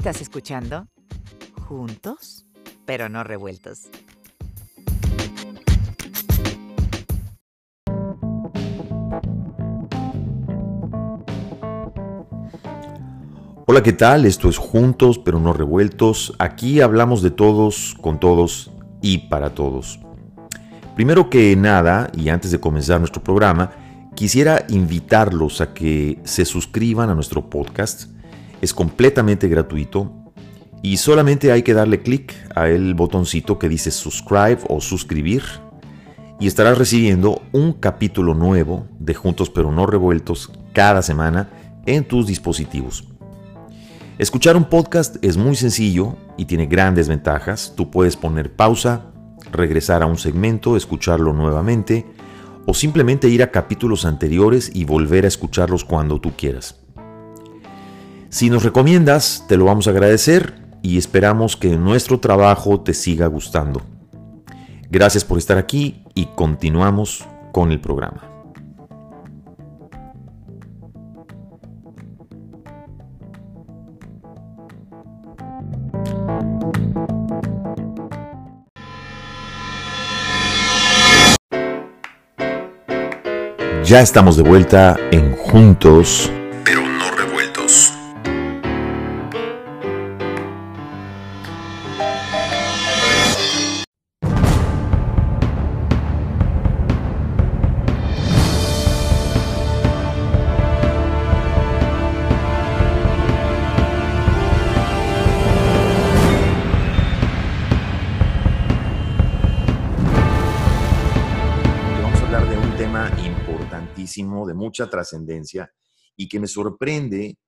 Estás escuchando Juntos, pero no revueltos. Hola, ¿qué tal? Esto es Juntos, pero no revueltos. Aquí hablamos de todos, con todos y para todos. Primero que nada, y antes de comenzar nuestro programa, quisiera invitarlos a que se suscriban a nuestro podcast. Es completamente gratuito y solamente hay que darle clic a el botoncito que dice subscribe o suscribir y estarás recibiendo un capítulo nuevo de Juntos pero no revueltos cada semana en tus dispositivos. Escuchar un podcast es muy sencillo y tiene grandes ventajas. Tú puedes poner pausa, regresar a un segmento, escucharlo nuevamente o simplemente ir a capítulos anteriores y volver a escucharlos cuando tú quieras. Si nos recomiendas, te lo vamos a agradecer y esperamos que nuestro trabajo te siga gustando. Gracias por estar aquí y continuamos con el programa. Ya estamos de vuelta en Juntos, trascendencia y que me sorprende,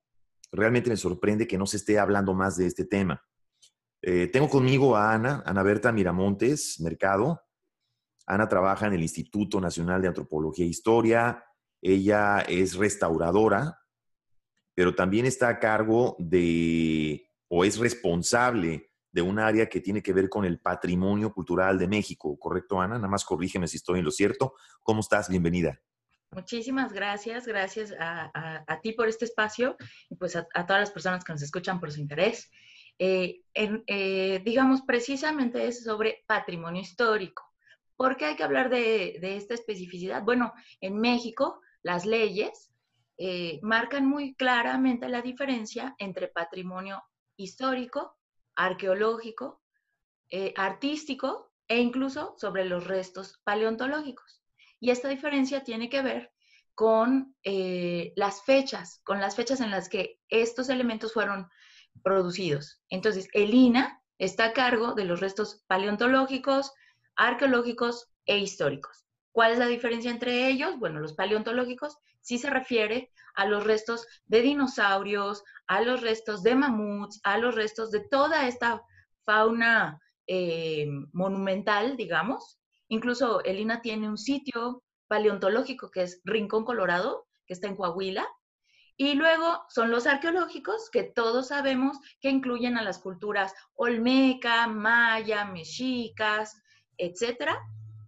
realmente me sorprende que no se esté hablando más de este tema. Eh, tengo conmigo a Ana, Ana Berta Miramontes Mercado. Ana trabaja en el Instituto Nacional de Antropología e Historia. Ella es restauradora, pero también está a cargo de, o es responsable de un área que tiene que ver con el patrimonio cultural de México, ¿correcto, Ana? Nada más corrígeme si estoy en lo cierto. ¿Cómo estás? Bienvenida. Muchísimas gracias, gracias a, ti por este espacio y pues a, todas las personas que nos escuchan por su interés. Eh, eh, digamos, precisamente es sobre patrimonio histórico. ¿Por qué hay que hablar de, esta especificidad? Bueno, en México las leyes eh, marcan muy claramente la diferencia entre patrimonio histórico, arqueológico, artístico e incluso sobre los restos paleontológicos. Y esta diferencia tiene que ver con eh, las fechas, con las fechas en las que estos elementos fueron producidos. Entonces, el INA está a cargo de los restos paleontológicos, arqueológicos e históricos. ¿Cuál es la diferencia entre ellos? Bueno, los paleontológicos sí se refiere a los restos de dinosaurios, a los restos de mamuts, a los restos de toda esta fauna eh, monumental, digamos. Incluso el INA tiene un sitio paleontológico que es Rincón Colorado, que está en Coahuila. Y luego son los arqueológicos, que todos sabemos que incluyen a las culturas olmeca, maya, mexicas, etcétera.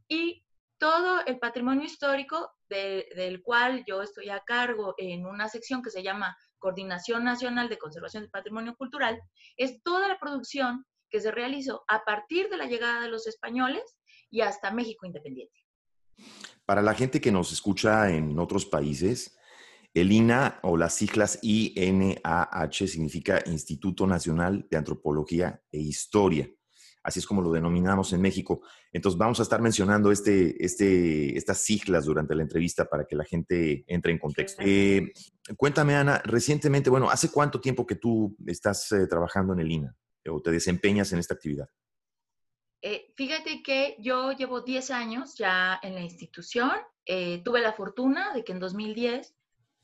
Y todo el patrimonio histórico de- del cual yo estoy a cargo en una sección que se llama Coordinación Nacional de Conservación del Patrimonio Cultural, es toda la producción que se realizó a partir de la llegada de los españoles y hasta México independiente. Para la gente que nos escucha en otros países, el INA o las siglas INAH significa Instituto Nacional de Antropología e Historia. Así es como lo denominamos en México. Entonces vamos a estar mencionando este, este, estas siglas durante la entrevista para que la gente entre en contexto. Eh, cuéntame, Ana, recientemente, bueno, ¿hace cuánto tiempo que tú estás eh, trabajando en el INA o te desempeñas en esta actividad? Eh, fíjate que yo llevo 10 años ya en la institución. Eh, tuve la fortuna de que en 2010,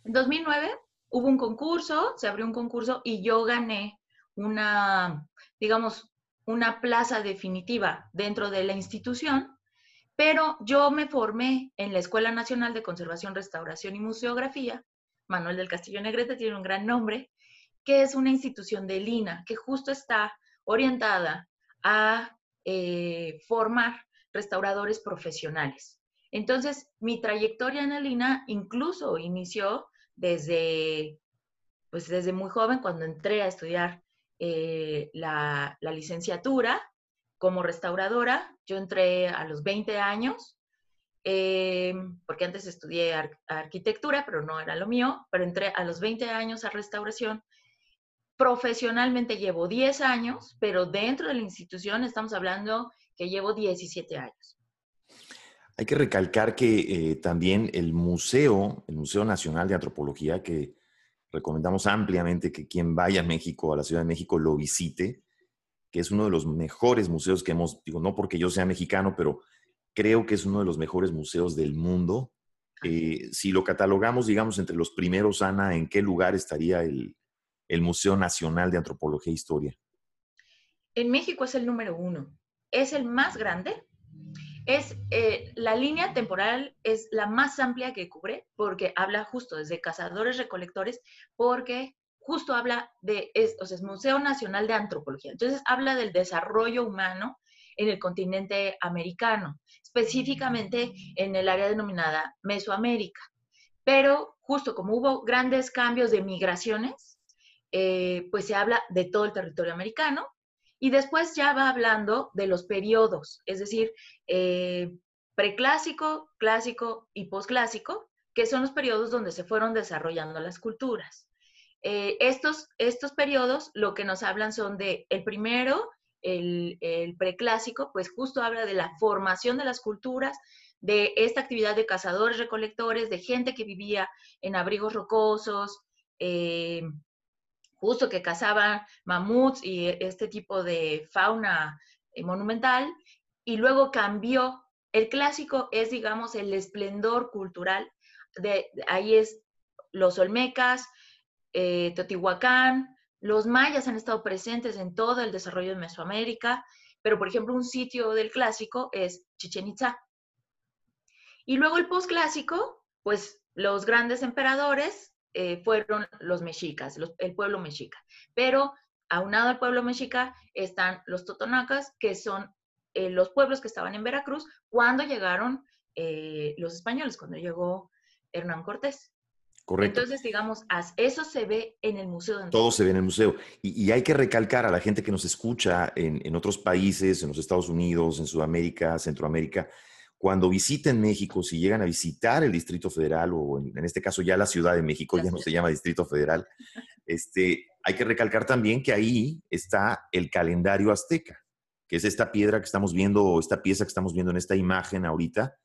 en 2009 hubo un concurso, se abrió un concurso y yo gané una, digamos, una plaza definitiva dentro de la institución, pero yo me formé en la Escuela Nacional de Conservación, Restauración y Museografía. Manuel del Castillo Negrete tiene un gran nombre, que es una institución de Lina que justo está orientada a eh, formar restauradores profesionales. Entonces, mi trayectoria en el INA incluso inició desde, pues desde muy joven, cuando entré a estudiar eh, la, licenciatura como restauradora. Yo entré a los 20 años, eh, porque antes estudié arquitectura, pero no era lo mío, pero entré a los 20 años a restauración. Profesionalmente llevo 10 años, pero dentro de la institución estamos hablando que llevo 17 años. Hay que recalcar que eh, también el museo, el Museo Nacional de Antropología, que recomendamos ampliamente que quien vaya a México, a la Ciudad de México, lo visite, que es uno de los mejores museos que hemos, digo, no porque yo sea mexicano, pero creo que es uno de los mejores museos del mundo. Eh, si lo catalogamos, digamos, entre los primeros, Ana, ¿en qué lugar estaría el, el Museo Nacional de Antropología e Historia? En México es el número uno. Es el más grande es eh, la línea temporal es la más amplia que cubre porque habla justo desde cazadores recolectores porque justo habla de es, o sea, es Museo Nacional de Antropología entonces habla del desarrollo humano en el continente americano específicamente en el área denominada Mesoamérica pero justo como hubo grandes cambios de migraciones eh, pues se habla de todo el territorio americano y después ya va hablando de los periodos, es decir, eh, preclásico, clásico y posclásico, que son los periodos donde se fueron desarrollando las culturas. Eh, estos, estos periodos lo que nos hablan son de el primero, el, el, preclásico, pues justo habla de la formación de las culturas, de esta actividad de cazadores, recolectores, de gente que vivía en abrigos rocosos, justo que cazaban mamuts y este tipo de fauna eh, monumental, y luego cambió. El clásico es, digamos, el esplendor cultural. De, ahí es los olmecas, eh, Teotihuacán, los mayas han estado presentes en todo el desarrollo de Mesoamérica, pero por ejemplo un sitio del clásico es Chichen Itza. Y luego el postclásico, pues los grandes emperadores, eh, fueron los mexicas, el pueblo mexica. Pero aunado al pueblo mexica están los totonacas, que son eh, los pueblos que estaban en Veracruz cuando llegaron eh, los españoles, cuando llegó Hernán Cortés. Correcto. Entonces, digamos, eso se ve en el museo. Todo se ve en el museo. Y, hay que recalcar a la gente que nos escucha en, en otros países, en los Estados Unidos, en Sudamérica, Centroamérica, cuando visiten México, si llegan a visitar el Distrito Federal o en, este caso ya la Ciudad de México, ya no se llama Distrito Federal, este, hay que recalcar también que ahí está el calendario azteca, que es esta piedra que estamos viendo, esta pieza que estamos viendo en esta imagen ahorita,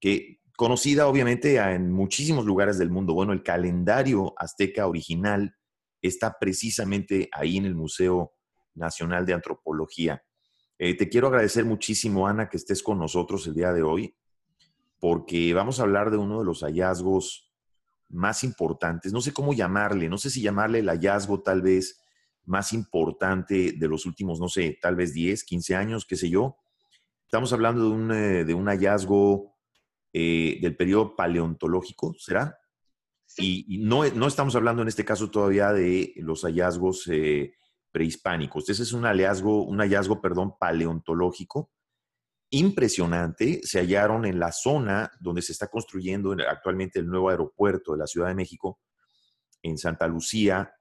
que conocida obviamente en muchísimos lugares del mundo. Bueno, el calendario azteca original está precisamente ahí en el Museo Nacional de Antropología. Eh, te quiero agradecer muchísimo, Ana, que estés con nosotros el día de hoy, porque vamos a hablar de uno de los hallazgos más importantes, no sé cómo llamarle, no sé si llamarle el hallazgo tal vez más importante de los últimos, no sé, tal vez 10, 15 años, qué sé yo. Estamos hablando de un, eh, hallazgo eh, del periodo paleontológico, ¿será? Y, no, no, estamos hablando en este caso todavía de los hallazgos prehispánicos. Ese es un hallazgo, un hallazgo, perdón, paleontológico impresionante. Se hallaron en la zona donde se está construyendo actualmente el nuevo aeropuerto de la Ciudad de México, en Santa Lucía.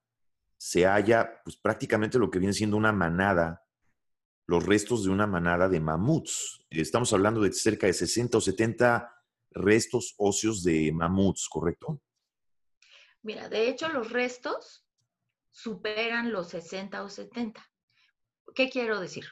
Se halla pues, prácticamente lo que viene siendo una manada, los restos de una manada de mamuts. Estamos hablando de cerca de 60 o 70 restos óseos de mamuts, ¿correcto? Mira, de hecho los restos superan los 60 o 70. ¿Qué quiero decir?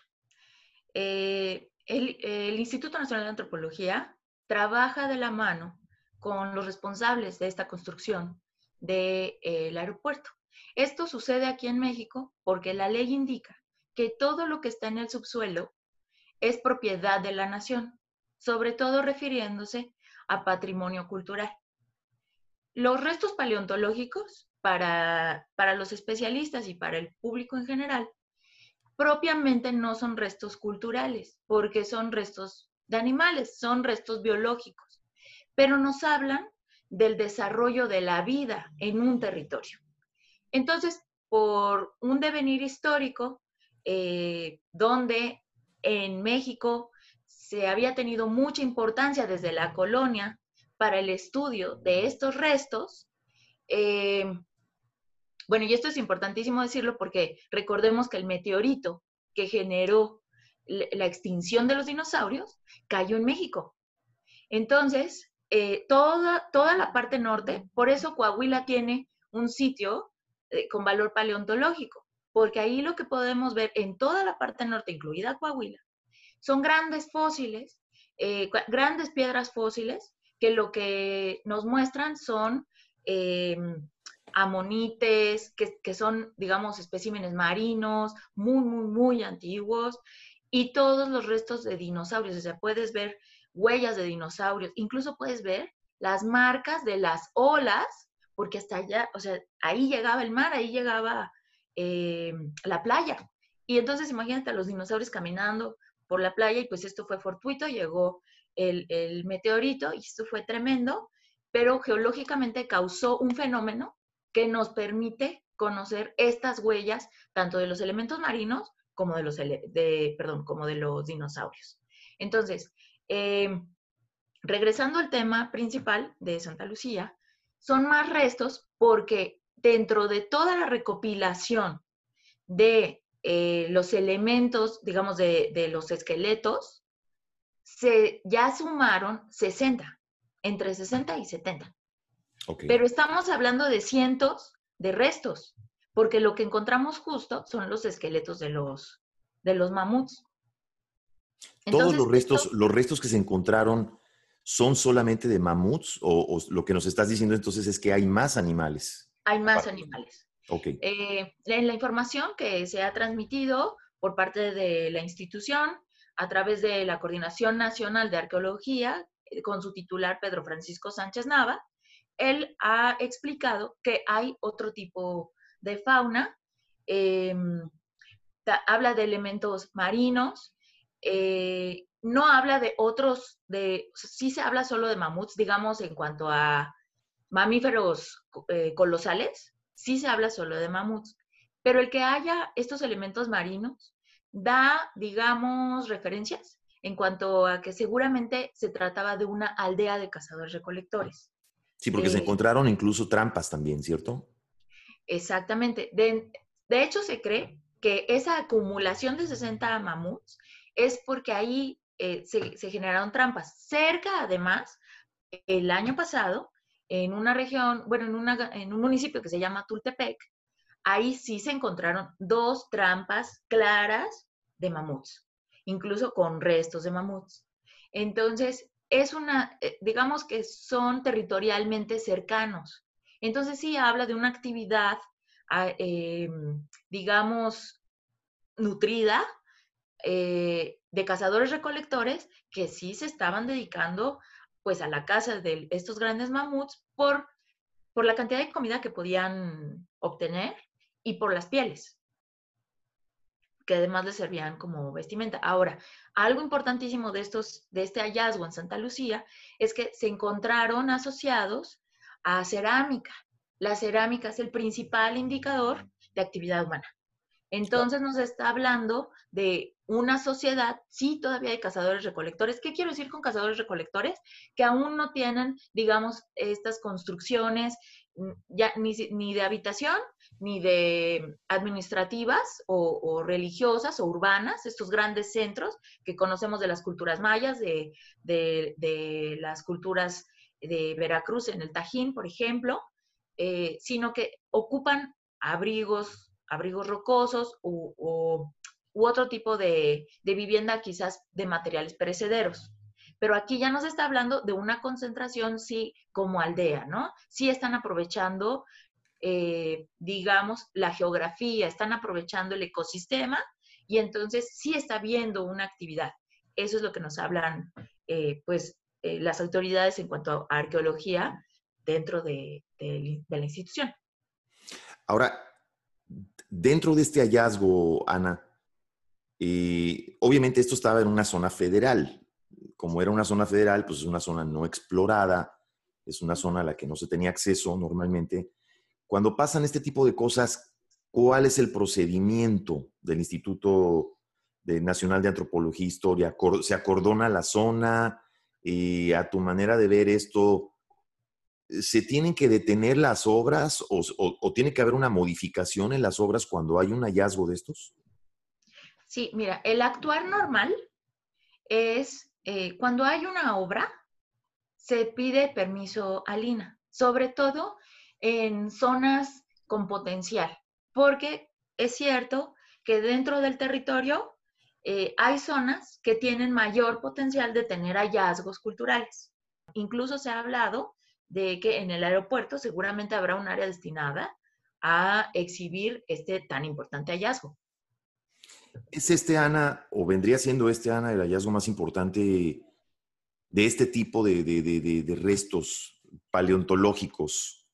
Eh, el, Instituto Nacional de Antropología trabaja de la mano con los responsables de esta construcción del eh, aeropuerto. Esto sucede aquí en México porque la ley indica que todo lo que está en el subsuelo es propiedad de la nación, sobre todo refiriéndose a patrimonio cultural. Los restos paleontológicos para, los especialistas y para el público en general, propiamente no son restos culturales, porque son restos de animales, son restos biológicos, pero nos hablan del desarrollo de la vida en un territorio. Entonces, por un devenir histórico, eh, donde en México se había tenido mucha importancia desde la colonia para el estudio de estos restos, eh, bueno, y esto es importantísimo decirlo porque recordemos que el meteorito que generó la extinción de los dinosaurios cayó en México. Entonces, eh, toda, toda la parte norte, por eso Coahuila tiene un sitio eh, con valor paleontológico, porque ahí lo que podemos ver en toda la parte norte, incluida Coahuila, son grandes fósiles, eh, grandes piedras fósiles, que lo que nos muestran son em, amonites, que, que, son, digamos, especímenes marinos, muy, muy, muy antiguos, y todos los restos de dinosaurios. O sea, puedes ver huellas de dinosaurios, incluso puedes ver las marcas de las olas, porque hasta allá, o sea, ahí llegaba el mar, ahí llegaba eh, la playa. Y entonces imagínate a los dinosaurios caminando por la playa y pues esto fue fortuito, llegó el, el meteorito y esto fue tremendo, pero geológicamente causó un fenómeno que nos permite conocer estas huellas tanto de los elementos marinos como de los, de, perdón, como de los dinosaurios. Entonces, em, regresando al tema principal de Santa Lucía, son más restos porque dentro de toda la recopilación de eh, los elementos, digamos, de, los esqueletos, se ya sumaron 60, entre 60 y 70. Pero estamos hablando de cientos de restos, porque lo que encontramos justo son los esqueletos de los, de los mamuts. Todos los restos, los restos que se encontraron son solamente de mamuts o, lo que nos estás diciendo entonces es que hay más animales. Hay más animales. Okay. Eh, en la información que se ha transmitido por parte de la institución a través de la Coordinación Nacional de Arqueología, eh, con su titular Pedro Francisco Sánchez Nava, él ha explicado que hay otro tipo de fauna, em, habla de elementos marinos, eh, no habla de otros, de, sí se habla solo de mamuts, digamos, en cuanto a mamíferos eh, colosales, sí se habla solo de mamuts, pero el que haya estos elementos marinos da, digamos, referencias en cuanto a que seguramente se trataba de una aldea de cazadores-recolectores. Sí, porque se encontraron incluso trampas también, ¿cierto? Exactamente. De, hecho, se cree que esa acumulación de 60 mamuts es porque ahí eh, se, generaron trampas. Cerca, además, el año pasado, en una región, bueno, en, una, en un municipio que se llama Tultepec, ahí sí se encontraron dos trampas claras de mamuts, incluso con restos de mamuts. Entonces, es una, eh, digamos que son territorialmente cercanos. Entonces sí habla de una actividad, ah, em, digamos, nutrida eh, de cazadores recolectores que sí se estaban dedicando pues a la caza de estos grandes mamuts por, por la cantidad de comida que podían obtener y por las pieles que además les servían como vestimenta. Ahora, algo importantísimo de, estos, de este hallazgo en Santa Lucía es que se encontraron asociados a cerámica. La cerámica es el principal indicador de actividad humana. Entonces nos está hablando de una sociedad, sí, todavía hay cazadores recolectores. ¿Qué quiero decir con cazadores recolectores? Que aún no tienen, digamos, estas construcciones mm, ya ni de habitación ni de administrativas o, religiosas o urbanas, estos grandes centros que conocemos de las culturas mayas, de, de, las culturas de Veracruz en el Tajín, por ejemplo, eh, sino que ocupan abrigos, abrigos rocosos u, u otro tipo de, de vivienda quizás de materiales perecederos. Pero aquí ya nos está hablando de una concentración, sí, como aldea, ¿no? Sí están aprovechando eh, digamos, la geografía, están aprovechando el ecosistema y entonces sí está habiendo una actividad. Eso es lo que nos hablan, eh, pues, eh, las autoridades en cuanto a arqueología dentro de, la institución. Ahora, dentro de este hallazgo, Ana, obviamente esto estaba en una zona federal. Como era una zona federal, pues es una zona no explorada, es una zona a la que no se tenía acceso normalmente. Cuando pasan este tipo de cosas, ¿cuál es el procedimiento del Instituto Nacional de Antropología e Historia? ¿Se acordona la zona? Y a tu manera de ver esto, ¿se tienen que detener las obras o, tiene que haber una modificación en las obras cuando hay un hallazgo de estos? Sí, mira, el actuar normal es eh, cuando hay una obra, se pide permiso al INA, sobre todo en zonas con potencial, porque es cierto que dentro del territorio eh, hay zonas que tienen mayor potencial de tener hallazgos culturales. Incluso se ha hablado de que en el aeropuerto seguramente habrá un área destinada a exhibir este tan importante hallazgo. ¿Es este, Ana, o vendría siendo este, Ana, el hallazgo más importante de este tipo de, restos paleontológicos,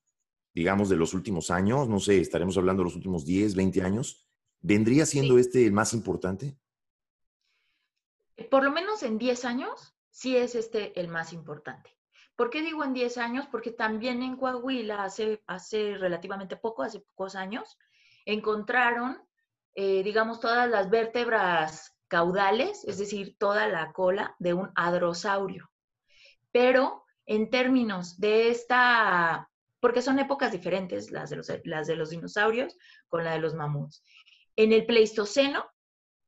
digamos, de los últimos años? No sé, estaremos hablando de los últimos 10, 20 años. ¿Vendría siendo este el más importante? Por lo menos en 10 años, sí es este el más importante. ¿Por qué digo en 10 años? Porque también en Coahuila hace, hace relativamente poco, hace pocos años, encontraron, eh, digamos, todas las vértebras caudales, es decir, toda la cola de un hadrosaurio. Pero en términos de esta, porque son épocas diferentes las de los, las de los dinosaurios con la de los mamuts. En el Pleistoceno,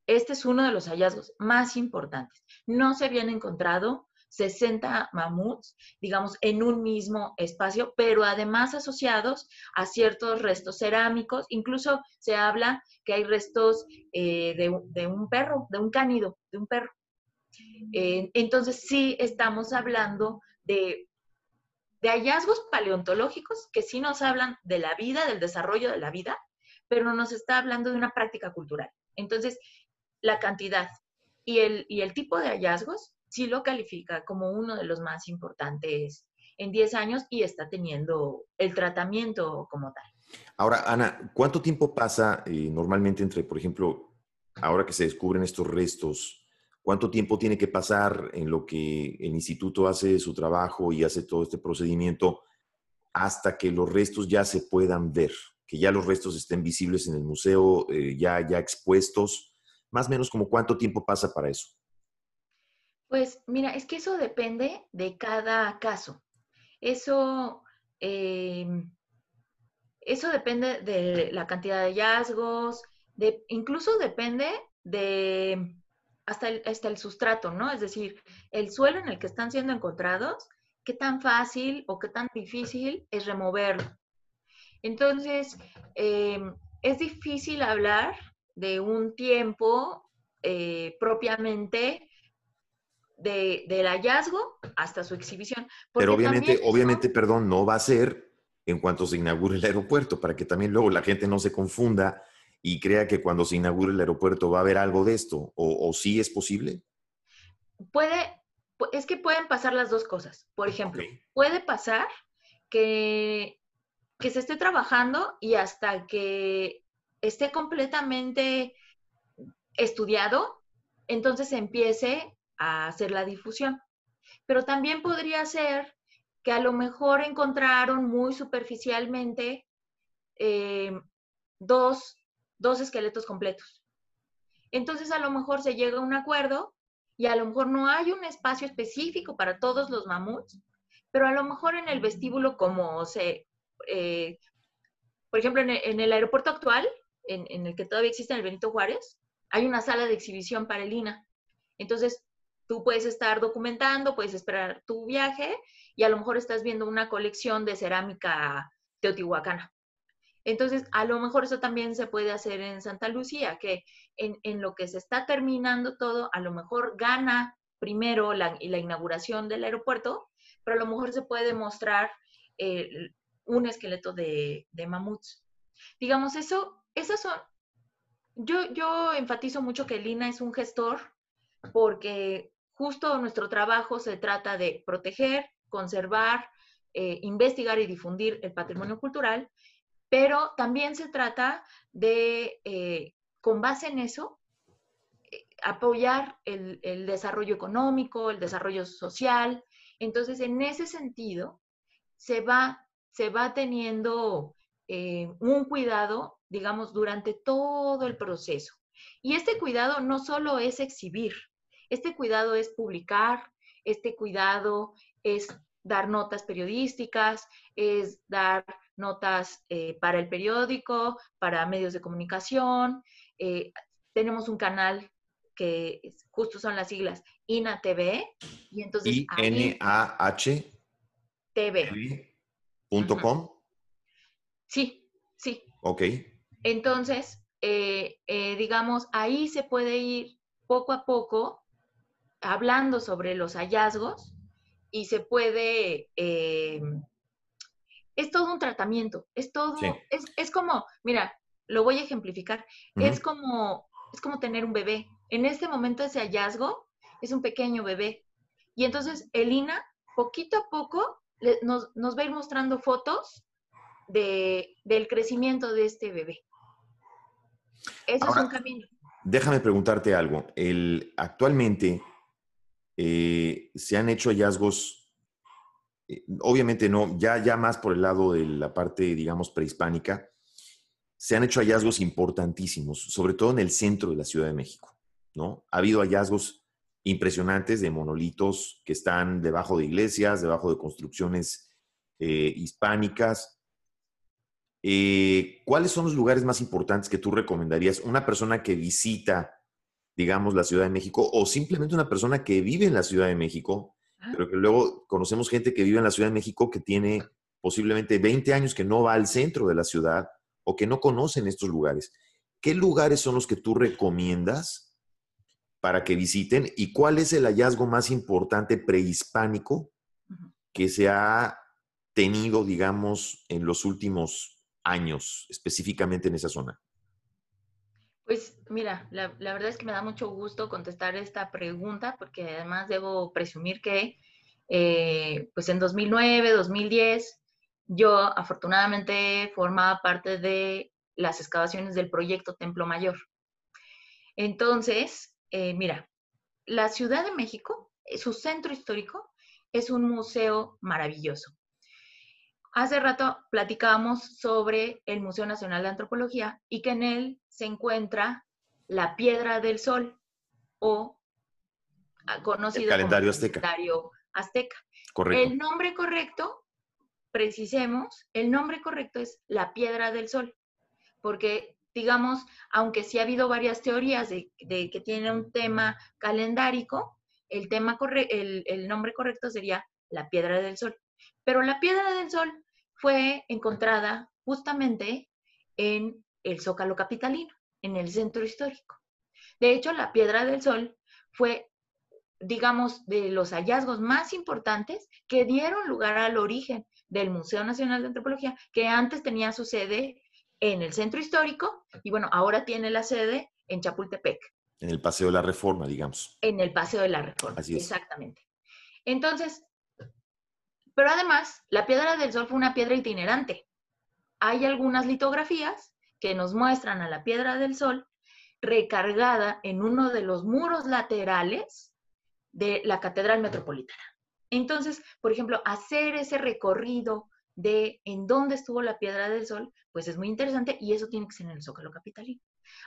este es uno de los hallazgos más importantes. No se habían encontrado 60 mamuts, digamos, en un mismo espacio, pero además asociados a ciertos restos cerámicos. Incluso se habla que hay restos eh, de, un perro, de un cánido, de un perro. Eh, entonces sí estamos hablando de, de hallazgos paleontológicos que sí nos hablan de la vida, del desarrollo de la vida, pero nos está hablando de una práctica cultural. Entonces, la cantidad y el, y el tipo de hallazgos sí lo califica como uno de los más importantes en 10 años y está teniendo el tratamiento como tal. Ahora, Ana, ¿cuánto tiempo pasa eh, normalmente entre, por ejemplo, ahora que se descubren estos restos, cuánto tiempo tiene que pasar en lo que el instituto hace su trabajo y hace todo este procedimiento hasta que los restos ya se puedan ver, que ya los restos estén visibles en el museo, eh, ya, ya expuestos? Más o menos como cuánto tiempo pasa para eso. Pues mira, es que eso depende de cada caso. Eso, em, eso depende de la cantidad de hallazgos, de, incluso depende de hasta el, hasta el sustrato, ¿no? Es decir, el suelo en el que están siendo encontrados, qué tan fácil o qué tan difícil es removerlo. Entonces, em, es difícil hablar de un tiempo eh, propiamente del hallazgo hasta su exhibición. Pero obviamente, obviamente, perdón, no va a ser en cuanto se inaugure el aeropuerto, para que también luego la gente no se confunda y crea que cuando se inaugure el aeropuerto va a haber algo de esto, o, o sí es posible. Puede, es que pueden pasar las dos cosas. Por ejemplo, puede pasar que, que se esté trabajando y hasta que esté completamente estudiado, entonces empiece a hacer la difusión. Pero también podría ser que a lo mejor encontraron muy superficialmente eh, dos, dos esqueletos completos. Entonces a lo mejor se llega a un acuerdo y a lo mejor no hay un espacio específico para todos los mamuts, pero a lo mejor en el vestíbulo como se, eh, por ejemplo, en el, aeropuerto actual, en, el que todavía existe el Benito Juárez, hay una sala de exhibición para el INA. Entonces, Tú puedes estar documentando, puedes esperar tu viaje y a lo mejor estás viendo una colección de cerámica teotihuacana. Entonces, a lo mejor eso también se puede hacer en Santa Lucía, que en, lo que se está terminando todo, a lo mejor gana primero la, la inauguración del aeropuerto, pero a lo mejor se puede mostrar eh, un esqueleto de, de, mamuts. Digamos, eso, esas son, yo, yo enfatizo mucho que Lina es un gestor porque justo nuestro trabajo se trata de proteger, conservar, eh, investigar y difundir el patrimonio cultural, pero también se trata de, eh, con base en eso, eh, apoyar el, desarrollo económico, el desarrollo social. Entonces, en ese sentido, se va, se va teniendo un cuidado, digamos, durante todo el proceso. Y este cuidado no solo es exhibir, este cuidado es publicar, este cuidado es dar notas periodísticas, es dar notas eh, para el periódico, para medios de comunicación. Eh, tenemos un canal que justo son las siglas INA TV. Y entonces. I-N-A-H. TV.com. Sí, sí. Ok. Entonces, eh, digamos, ahí se puede ir poco a poco hablando sobre los hallazgos y se puede es todo un tratamiento, es todo, es, como, mira, lo voy a ejemplificar, es, como, es como tener un bebé. En este momento ese hallazgo es un pequeño bebé. Y entonces Elina, poquito a poco, nos, va a ir mostrando fotos de, del crecimiento de este bebé. Eso es un camino. Déjame preguntarte algo. El, actualmente eh, se han hecho hallazgos eh, obviamente no, ya, ya más por el lado de la parte, digamos, prehispánica, se han hecho hallazgos importantísimos, sobre todo en el centro de la Ciudad de México, ¿no? Ha habido hallazgos impresionantes de monolitos que están debajo de iglesias, debajo de construcciones eh, hispánicas. Eh, ¿Cuáles son los lugares más importantes que tú recomendarías? Una persona que visita, digamos, la Ciudad de México o simplemente una persona que vive en la Ciudad de México pero que luego conocemos gente que vive en la Ciudad de México que tiene posiblemente 20 años que no va al centro de la ciudad o que no conocen estos lugares. ¿Qué lugares son los que tú recomiendas para que visiten y cuál es el hallazgo más importante prehispánico que se ha tenido, digamos, en los últimos años, específicamente en esa zona? Pues mira, la, verdad es que me da mucho gusto contestar esta pregunta porque además debo presumir que eh, pues en 2009, 2010, yo afortunadamente formaba parte de las excavaciones del proyecto Templo Mayor. Entonces, eh, mira, la Ciudad de México, eh, su centro histórico, es un museo maravilloso. Hace rato platicábamos sobre el Museo Nacional de Antropología y que en él se encuentra la Piedra del Sol o conocido el calendario como azteca. calendario azteca. Correcto. El nombre correcto, precisemos, el nombre correcto es la Piedra del Sol, porque digamos, aunque sí ha habido varias teorías de, que tiene un tema calendárico, el, tema el, el nombre correcto sería la Piedra del Sol. Pero la Piedra del Sol fue encontrada justamente en el Zócalo Capitalino, en el centro histórico. De hecho, la Piedra del Sol fue, digamos, de los hallazgos más importantes que dieron lugar al origen del Museo Nacional de Antropología, que antes tenía su sede en el centro histórico y bueno, ahora tiene la sede en Chapultepec. En el Paseo de la Reforma, digamos. En el Paseo de la Reforma, Así es. exactamente. Entonces, pero además, la piedra del sol fue una piedra itinerante. Hay algunas litografías que nos muestran a la piedra del sol recargada en uno de los muros laterales de la Catedral Metropolitana. Entonces, por ejemplo, hacer ese recorrido de en dónde estuvo la piedra del sol, pues es muy interesante y eso tiene que ser en el Zócalo Capitalino.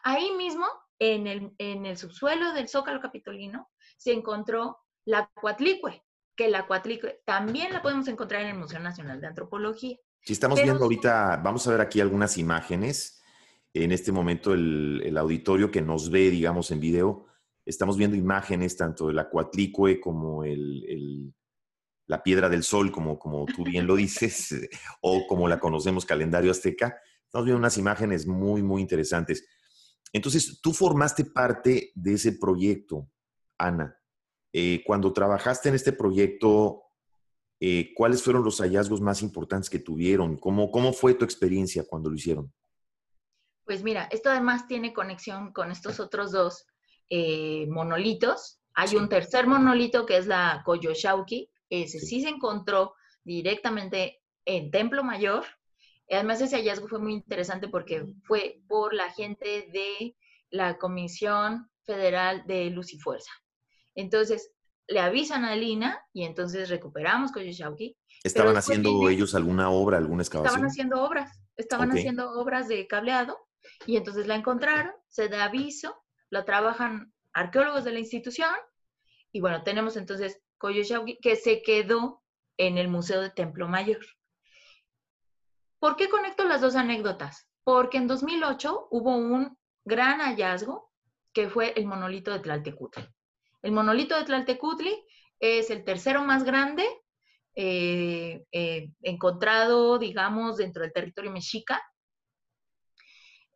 Ahí mismo, en el, en el subsuelo del Zócalo Capitolino, se encontró la Cuatlicue, que la cuatlicue también la podemos encontrar en el Museo Nacional de Antropología. Si estamos viendo ahorita, vamos a ver aquí algunas imágenes. En este momento el, auditorio que nos ve, digamos, en video, estamos viendo imágenes tanto de la cuatlicue como el, la piedra del sol, como, como tú bien lo dices, o como la conocemos, calendario azteca. Estamos viendo unas imágenes muy, muy interesantes. Entonces, tú formaste parte de ese proyecto, Ana. Eh, cuando trabajaste en este proyecto, eh, ¿cuáles fueron los hallazgos más importantes que tuvieron? ¿Cómo, ¿Cómo fue tu experiencia cuando lo hicieron? Pues mira, esto además tiene conexión con estos otros dos eh, monolitos. Hay un tercer monolito que es la Koyoshauki. Ese sí. se encontró directamente en Templo Mayor. Además, ese hallazgo fue muy interesante porque fue por la gente de la Comisión Federal de Luz y Fuerza. Entonces, le avisan a Lina y entonces recuperamos Koyoshauki. ¿Estaban haciendo ellos alguna obra, alguna excavación? Estaban haciendo obras, estaban haciendo obras de cableado y entonces la encontraron, se da aviso, la trabajan arqueólogos de la institución y bueno, tenemos entonces que se quedó en el Museo de Templo Mayor. ¿Por qué conecto las dos anécdotas? Porque en 2008 hubo un gran hallazgo que fue el monolito de Tlaltecutli. El monolito de Tlaltecutli es el tercero más grande eh, eh, encontrado, digamos, dentro del territorio mexica.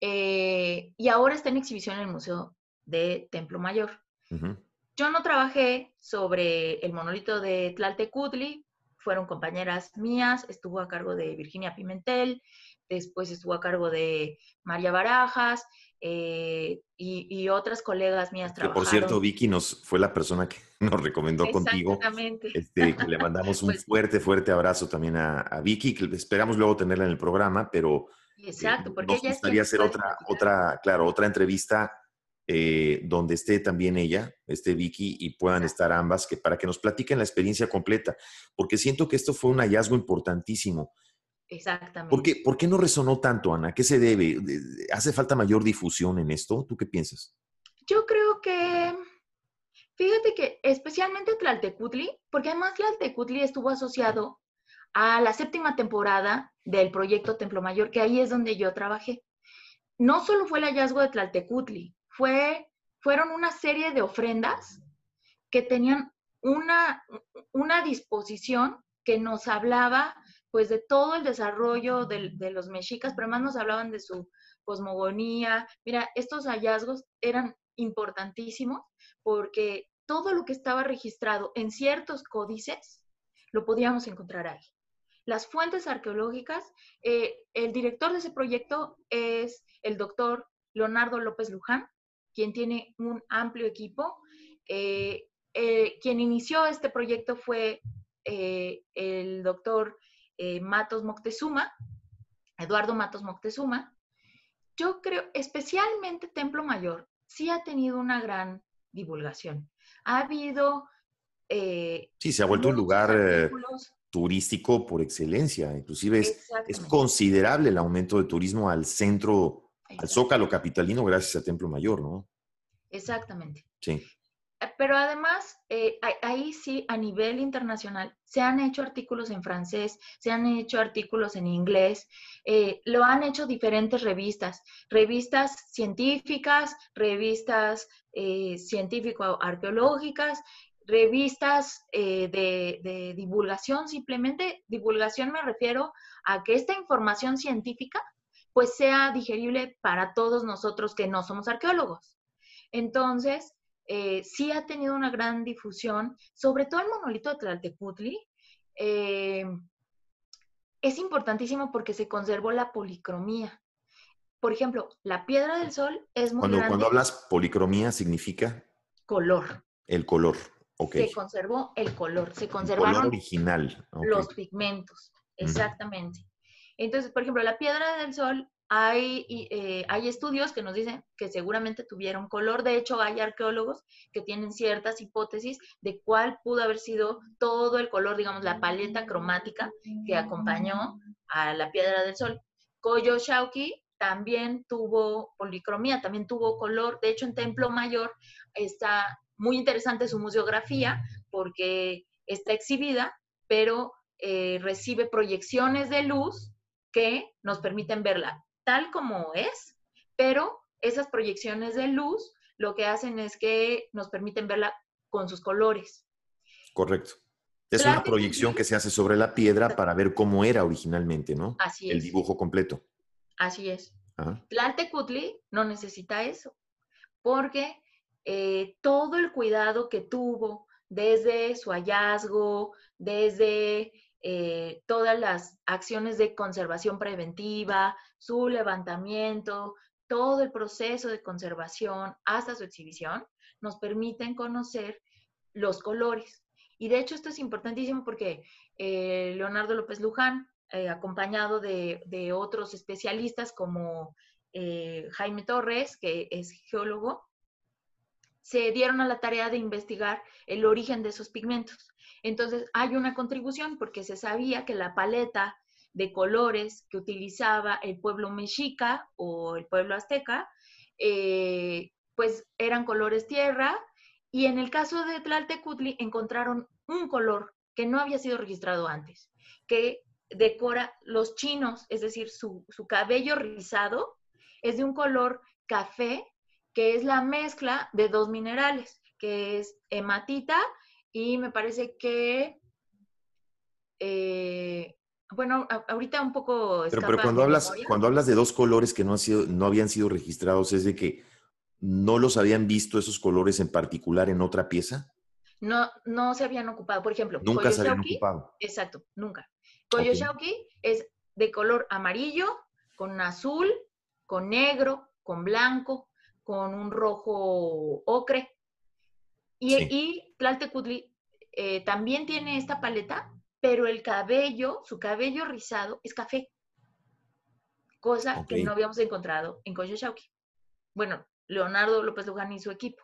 Eh, y ahora está en exhibición en el Museo de Templo Mayor. Yo no trabajé sobre el monolito de Tlaltecutli, fueron compañeras mías, estuvo a cargo de Virginia Pimentel, después estuvo a cargo de María Barajas eh, y, otras colegas mías trabajaron. Que por cierto, Vicky nos fue la persona que nos recomendó contigo. Este, le mandamos un pues fuerte, fuerte abrazo también a, Vicky, que esperamos luego tenerla en el programa, pero Exacto, porque nos gustaría hacer otra, otra, claro, otra entrevista eh, donde esté también ella, esté Vicky, y puedan estar ambas, que para que nos platiquen la experiencia completa, porque siento que esto fue un hallazgo importantísimo. Exactamente. ¿Por qué, ¿Por qué no resonó tanto, Ana? ¿Qué se debe? ¿Hace falta mayor difusión en esto? ¿Tú qué piensas? Yo creo que, fíjate que especialmente Tlaltecutli, porque además Tlaltecutli estuvo asociado a la séptima temporada del proyecto Templo Mayor, que ahí es donde yo trabajé. No solo fue el hallazgo de Tlaltecutli, fue, fueron una serie de ofrendas que tenían una, una disposición que nos hablaba pues de todo el desarrollo de, de, los mexicas, pero además nos hablaban de su cosmogonía. Mira, estos hallazgos eran importantísimos porque todo lo que estaba registrado en ciertos códices lo podíamos encontrar ahí. Las fuentes arqueológicas, eh, el director de ese proyecto es el doctor Leonardo López Luján, quien tiene un amplio equipo. Eh, eh, quien inició este proyecto fue el doctor Matos Moctezuma, Eduardo Matos Moctezuma. Yo creo, especialmente Templo Mayor, sí ha tenido una gran divulgación. Ha habido... sí, se ha vuelto un lugar turístico por excelencia. Inclusive es, es, considerable el aumento de turismo al centro al Zócalo capitalino gracias a Templo Mayor, ¿no? Exactamente. Sí. Eh, pero además, eh, ahí sí, a nivel internacional, se han hecho artículos en francés, se han hecho artículos en inglés, eh, lo han hecho diferentes revistas, revistas científicas, revistas científico-arqueológicas, revistas de, de divulgación, simplemente divulgación me refiero a que esta información científica pues sea digerible para todos nosotros que no somos arqueólogos. Entonces, eh, sí ha tenido una gran difusión, sobre todo el monolito de Tlalteputli. Eh, es importantísimo porque se conservó la policromía. Por ejemplo, la piedra del sol es muy cuando, grande. Cuando hablas policromía, significa color. El color, ok. Se conservó el color, se conservaron color original. los pigmentos, exactamente. Entonces, por ejemplo, la piedra del sol, hay, eh, hay estudios que nos dicen que seguramente tuvieron color. De hecho, hay arqueólogos que tienen ciertas hipótesis de cuál pudo haber sido todo el color, digamos, la paleta cromática que acompañó a la piedra del sol. Koyo Shauki también tuvo policromía, también tuvo color. De hecho, en Templo Mayor está muy interesante su museografía porque está exhibida, pero eh, recibe proyecciones de luz que nos permiten verla tal como es, pero esas proyecciones de luz lo que hacen es que nos permiten verla con sus colores. Correcto. Es una proyección que se hace sobre la piedra para ver cómo era originalmente, ¿no? Así es. El dibujo completo. Así es. Tlaltecutli no necesita eso, porque eh, todo el cuidado que tuvo desde su hallazgo, desde eh, todas las acciones de conservación preventiva, su levantamiento, todo el proceso de conservación hasta su exhibición, nos permiten conocer los colores. Y de hecho esto es importantísimo porque eh, Leonardo López Luján, eh, acompañado de, de, otros especialistas como Jaime Torres, que es geólogo, se dieron a la tarea de investigar el origen de esos pigmentos. Entonces hay una contribución porque se sabía que la paleta de colores que utilizaba el pueblo mexica o el pueblo azteca, eh, pues eran colores tierra y en el caso de Tlaltecutli encontraron un color que no había sido registrado antes, que decora los chinos, es decir, su, su cabello rizado es de un color café, que es la mezcla de dos minerales, que es hematita y me parece que, eh, bueno, ahorita un poco... Pero, pero cuando, hablas, cuando hablas de dos colores que no, sido, no habían sido registrados, ¿es de que no los habían visto esos colores en particular en otra pieza? No, no se habían ocupado. Por ejemplo, nunca se habían ocupado. Exacto, nunca. Koyoshauki es de color amarillo, con azul, con negro, con blanco, con un rojo ocre. Y, y Tlaltecutli eh, también tiene esta paleta, pero el cabello, su cabello rizado, es café. Cosa que no habíamos encontrado en Koyoshauki. Bueno, Leonardo López Luján y su equipo.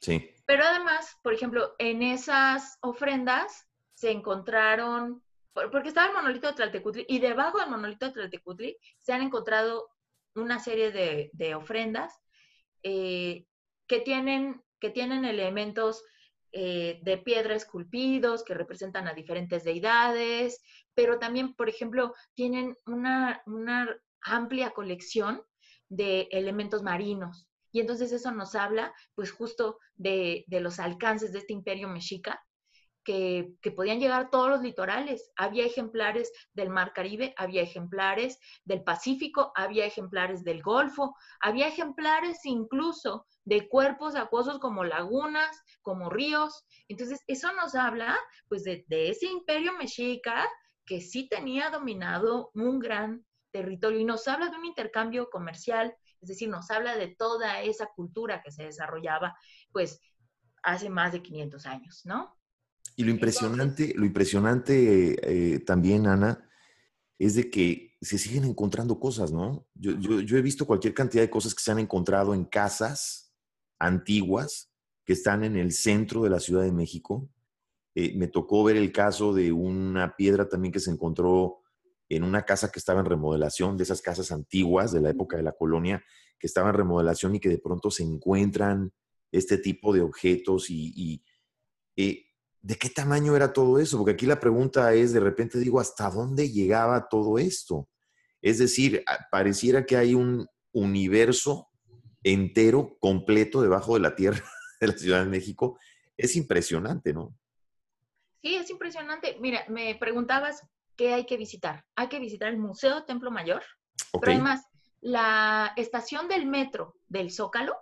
Sí. Pero además, por ejemplo, en esas ofrendas se encontraron, porque estaba el monolito de Tlaltecutli y debajo del monolito de Tlaltecutli se han encontrado una serie de, ofrendas eh, que, tienen, que tienen elementos eh, de piedra esculpidos que representan a diferentes deidades, pero también, por ejemplo, tienen una, una amplia colección de elementos marinos. Y entonces eso nos habla, pues justo de, de los alcances de este imperio mexica, que, podían llegar todos los litorales. Había ejemplares del Mar Caribe, había ejemplares del Pacífico, había ejemplares del Golfo, había ejemplares incluso de cuerpos acuosos como lagunas, como ríos. Entonces, eso nos habla pues de, de ese imperio mexica que sí tenía dominado un gran territorio y nos habla de un intercambio comercial, es decir, nos habla de toda esa cultura que se desarrollaba pues hace más de 500 años, ¿no? Y lo impresionante, lo impresionante eh, también, Ana, es de que se siguen encontrando cosas, ¿no? Yo, he visto cualquier cantidad de cosas que se han encontrado en casas antiguas que están en el centro de la Ciudad de México. Eh, me tocó ver el caso de una piedra también que se encontró en una casa que estaba en remodelación, de esas casas antiguas de la época de la colonia, que estaba en remodelación y que de pronto se encuentran este tipo de objetos y, eh, ¿de qué tamaño era todo eso? Porque aquí la pregunta es, de repente digo, ¿hasta dónde llegaba todo esto? Es decir, pareciera que hay un universo entero, completo, debajo de la tierra de la Ciudad de México. Es impresionante, ¿no? Sí, es impresionante. Mira, me preguntabas qué hay que visitar. Hay que visitar el Museo Templo Mayor, pero además la estación del metro del Zócalo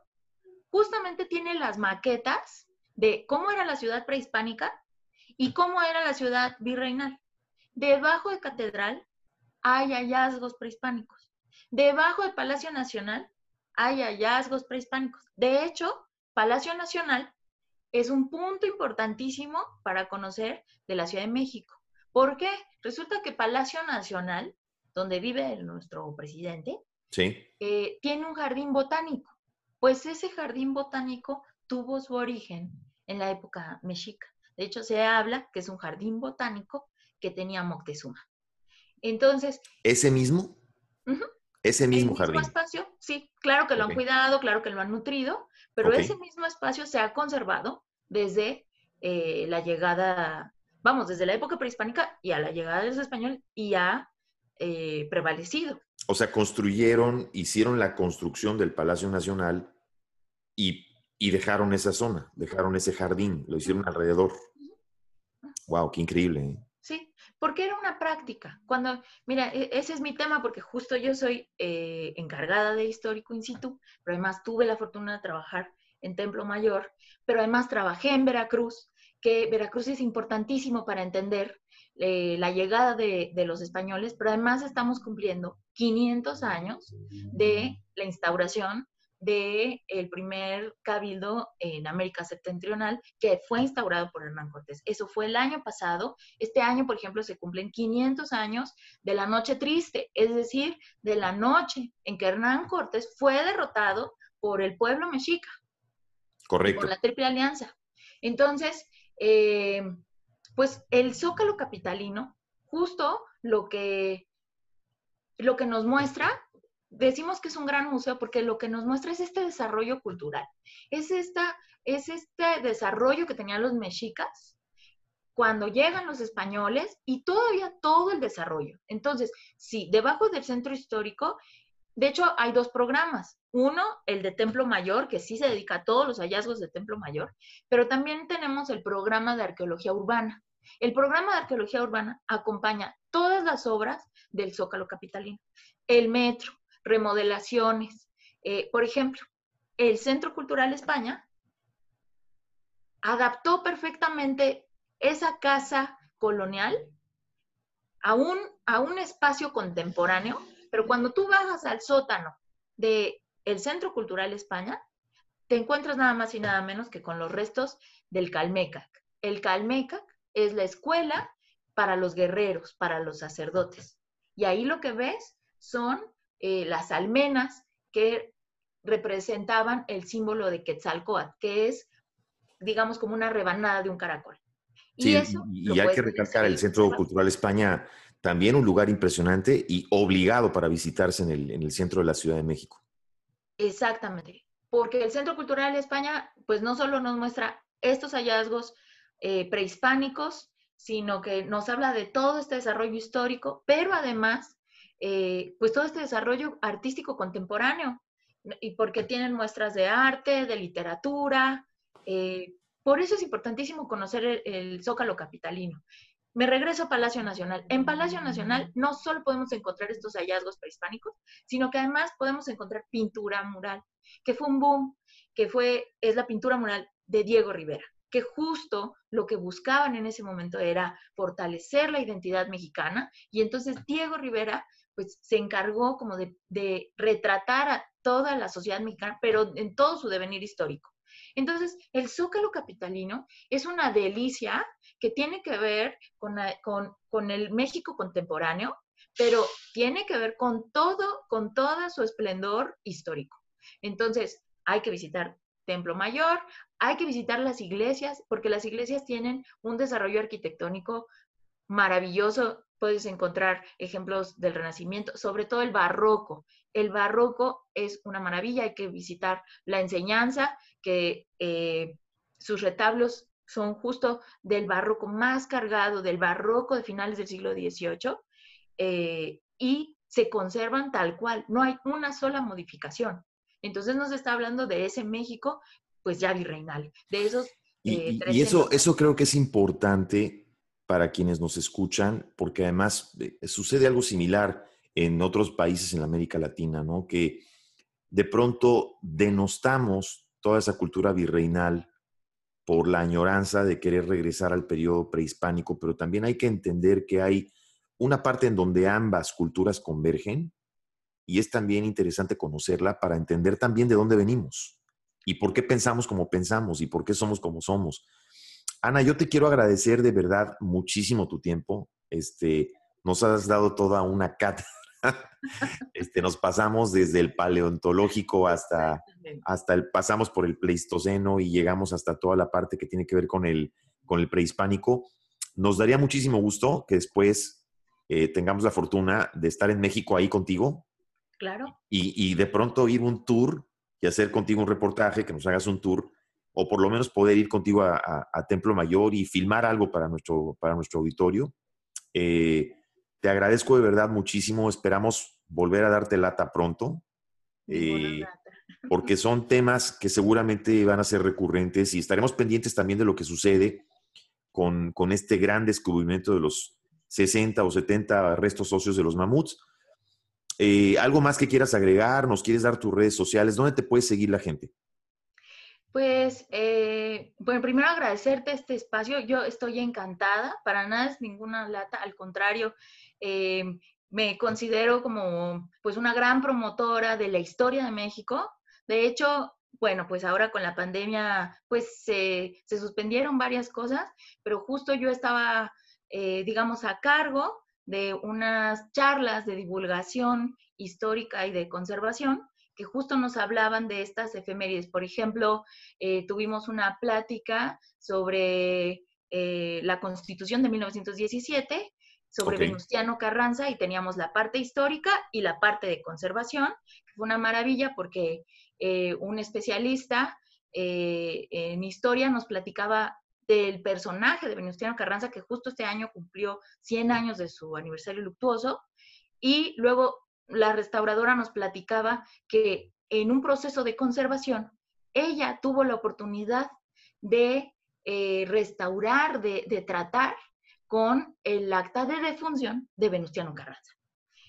justamente tiene las maquetas de cómo era la ciudad prehispánica y cómo era la ciudad virreinal. Debajo de Catedral hay hallazgos prehispánicos. Debajo del Palacio Nacional hay hallazgos prehispánicos. De hecho, Palacio Nacional es un punto importantísimo para conocer de la Ciudad de México. ¿Por qué? Resulta que Palacio Nacional, donde vive nuestro presidente, eh, tiene un jardín botánico. Pues ese jardín botánico tuvo su origen en la época mexica. De hecho, se habla que es un jardín botánico que tenía Moctezuma. Entonces. ¿Ese mismo? Ese mismo jardín. Mismo espacio, sí, claro que lo han cuidado, claro que lo han nutrido, pero ese mismo espacio se ha conservado desde eh, la llegada, vamos, desde la época prehispánica y a la llegada de los españoles y ha eh, prevalecido. O sea, construyeron, hicieron la construcción del Palacio Nacional y y dejaron esa zona, dejaron ese jardín, lo hicieron alrededor. Wow, qué increíble. ¿eh? Sí, porque era una práctica. Cuando, mira, e, ese es mi tema porque justo yo soy eh, encargada de histórico in situ, pero además tuve la fortuna de trabajar en Templo Mayor, pero además trabajé en Veracruz, que Veracruz es importantísimo para entender eh, la llegada de, de, los españoles, pero además estamos cumpliendo 500 años de la instauración del el primer cabildo en América Septentrional que fue instaurado por Hernán Cortés. Eso fue el año pasado. Este año, por ejemplo, se cumplen 500 años de la noche triste, es decir, de la noche en que Hernán Cortés fue derrotado por el pueblo mexica. Correcto. Por la Triple Alianza. Entonces, eh, pues el Zócalo Capitalino, justo lo que, lo que nos muestra decimos que es un gran museo porque lo que nos muestra es este desarrollo cultural, es, esta, es este desarrollo que tenían los mexicas cuando llegan los españoles y todavía todo el desarrollo. Entonces, sí, debajo del centro histórico, de hecho, hay dos programas. Uno, el de Templo Mayor, que sí se dedica a todos los hallazgos de Templo Mayor, pero también tenemos el programa de arqueología urbana. El programa de arqueología urbana acompaña todas las obras del Zócalo Capitalino. El metro, remodelaciones. Eh, por ejemplo, el Centro Cultural España adaptó perfectamente esa casa colonial a un, a un espacio contemporáneo, pero cuando tú bajas al sótano del el Centro Cultural España, te encuentras nada más y nada menos que con los restos del Calmecac. El Calmecac es la escuela para los guerreros, para los sacerdotes. Y ahí lo que ves son eh, las almenas que representaban el símbolo de Quetzalcoatl, que es, digamos, como una rebanada de un caracol. Y, eso y hay que recalcar el Centro Cultural España, también un lugar impresionante y obligado para visitarse en el, en el centro de la Ciudad de México. Exactamente, porque el Centro Cultural España, pues no solo nos muestra estos hallazgos eh, prehispánicos, sino que nos habla de todo este desarrollo histórico, pero además, eh, pues todo este desarrollo artístico contemporáneo, y porque tienen muestras de arte, de literatura, eh, por eso es importantísimo conocer el, Zócalo Capitalino. Me regreso a Palacio Nacional. En Palacio Nacional no solo podemos encontrar estos hallazgos prehispánicos, sino que además podemos encontrar pintura mural, que fue un boom, que fue, es la pintura mural de Diego Rivera, que justo lo que buscaban en ese momento era fortalecer la identidad mexicana y entonces Diego Rivera pues se encargó como de, retratar a toda la sociedad mexicana, pero en todo su devenir histórico. Entonces, el zócalo capitalino es una delicia que tiene que ver con, el México contemporáneo, pero tiene que ver con todo, con todo su esplendor histórico. Entonces, hay que visitar Templo Mayor, hay que visitar las iglesias, porque las iglesias tienen un desarrollo arquitectónico maravilloso. Puedes encontrar ejemplos del Renacimiento, sobre todo el barroco. El barroco es una maravilla, hay que visitar la enseñanza que eh, sus retablos son justo del barroco más cargado, del barroco de finales del siglo XVIII, eh, y se conservan tal cual, no hay una sola modificación. Entonces nos está hablando de ese México, pues ya virreinal, de esos... y, eh, eso, eso creo que es importante para quienes nos escuchan, porque además sucede algo similar en otros países en América Latina, ¿no? Que de pronto denostamos toda esa cultura virreinal por la añoranza de querer regresar al periodo prehispánico, pero también hay que entender que hay una parte en donde ambas culturas convergen y es también interesante conocerla para entender también de dónde venimos y por qué pensamos como pensamos y por qué somos como somos. Ana, yo te quiero agradecer de verdad muchísimo tu tiempo. Este, nos has dado toda una cátedra este, nos pasamos desde el paleontológico hasta, hasta el, pasamos por el pleistoceno y llegamos hasta toda la parte que tiene que ver con el, con el prehispánico. Nos daría muchísimo gusto que después eh, tengamos la fortuna de estar en México ahí contigo. Claro. Y, de pronto ir un tour y hacer contigo un reportaje, que nos hagas un tour, o por lo menos poder ir contigo a, Templo Mayor y filmar algo para nuestro, para nuestro auditorio. Eh, te agradezco de verdad muchísimo. Esperamos volver a darte lata pronto. Eh, porque son temas que seguramente van a ser recurrentes y estaremos pendientes también de lo que sucede con, este gran descubrimiento de los 60 o 70 restos socios de los mamuts. Eh, ¿Algo más que quieras agregar? ¿Nos quieres dar tus redes sociales? ¿Dónde te puede seguir la gente? Pues, eh, bueno, primero agradecerte este espacio. Yo estoy encantada, para nada es ninguna lata, al contrario, eh, me considero como pues una gran promotora de la historia de México. De hecho, bueno, pues ahora con la pandemia pues se, suspendieron varias cosas, pero justo yo estaba, eh, digamos, a cargo de unas charlas de divulgación histórica y de conservación que justo nos hablaban de estas efemérides. Por ejemplo, eh, tuvimos una plática sobre la Constitución de 1917 sobre Venustiano Carranza y teníamos la parte histórica y la parte de conservación, que fue una maravilla porque eh, un especialista eh, en historia nos platicaba del personaje de Venustiano Carranza, que justo este año cumplió 100 años de su aniversario luctuoso, y luego la restauradora nos platicaba que en un proceso de conservación, ella tuvo la oportunidad de eh, restaurar, de, tratar con el acta de defunción de Venustiano Carranza.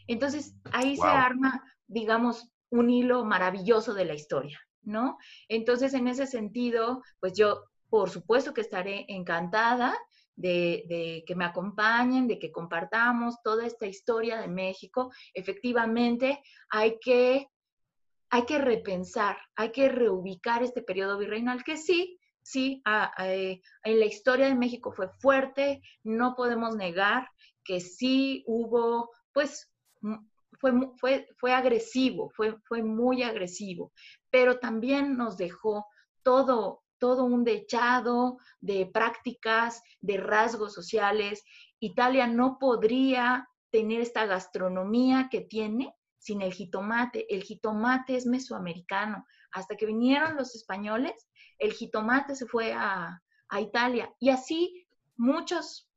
Entonces, ahí se arma, digamos, un hilo maravilloso de la historia, ¿no? Entonces, en ese sentido, pues yo, por supuesto que estaré encantada de, que me acompañen, de que compartamos toda esta historia de México. Efectivamente, hay que, hay que repensar, hay que reubicar este periodo virreinal que sí, sí, eh, en la historia de México fue fuerte, no podemos negar que sí hubo, pues, fue, fue, fue agresivo, fue, fue muy agresivo, pero también nos dejó todo, todo un dechado de prácticas, de rasgos sociales. Italia no podría tener esta gastronomía que tiene sin el jitomate. El jitomate es mesoamericano. Hasta que vinieron los españoles, el jitomate se fue a, Italia. Y así muchos,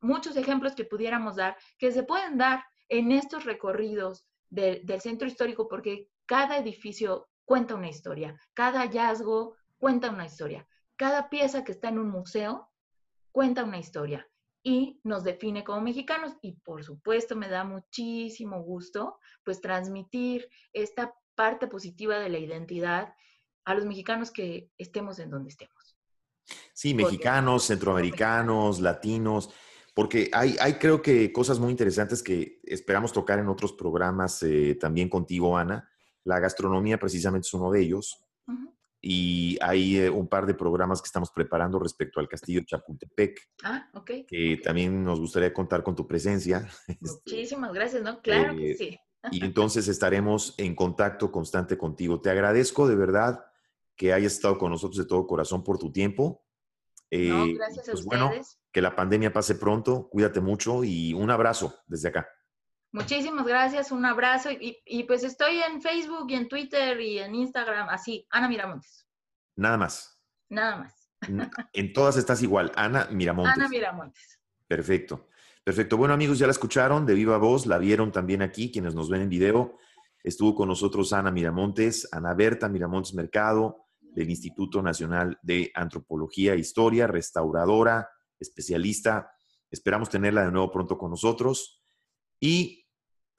muchos ejemplos que pudiéramos dar, que se pueden dar en estos recorridos del centro histórico, porque cada edificio cuenta una historia, cada hallazgo cuenta una historia. Cada pieza que está en un museo cuenta una historia y nos define como mexicanos y por supuesto me da muchísimo gusto pues transmitir esta parte positiva de la identidad a los mexicanos que estemos en donde estemos. Sí, mexicanos, centroamericanos, latinos, porque hay, hay creo que cosas muy interesantes que esperamos tocar en otros programas eh, también contigo, Ana. La gastronomía precisamente es uno de ellos y hay eh, un par de programas que estamos preparando respecto al castillo de Chapultepec. Ah, ok. Que también nos gustaría contar con tu presencia. Este, Muchísimas gracias, ¿no? Claro que eh, sí. y entonces estaremos en contacto constante contigo. Te agradezco de verdad que hayas estado con nosotros de todo corazón por tu tiempo. no, eh, gracias a pues, ustedes. Bueno, que la pandemia pase pronto, cuídate mucho y un abrazo desde acá. Muchísimas gracias, un abrazo y, pues estoy en Facebook y en Twitter y en Instagram, así, Ana Miramontes. Nada más. Nada más. En todas estás igual, Ana Miramontes. Ana Miramontes. Perfecto. Perfecto. Bueno, amigos, ya la escucharon de viva voz, la vieron también aquí, quienes nos ven en video. Estuvo con nosotros Ana Miramontes, Ana Berta Miramontes Mercado, del Instituto Nacional de Antropología e Historia, restauradora, especialista. Esperamos tenerla de nuevo pronto con nosotros. Y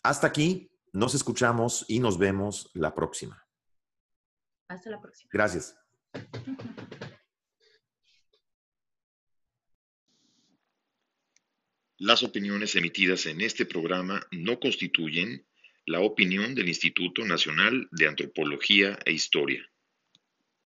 hasta aquí, nos escuchamos y nos vemos la próxima. Hasta la próxima. Gracias. Las opiniones emitidas en este programa no constituyen la opinión del Instituto Nacional de Antropología e Historia.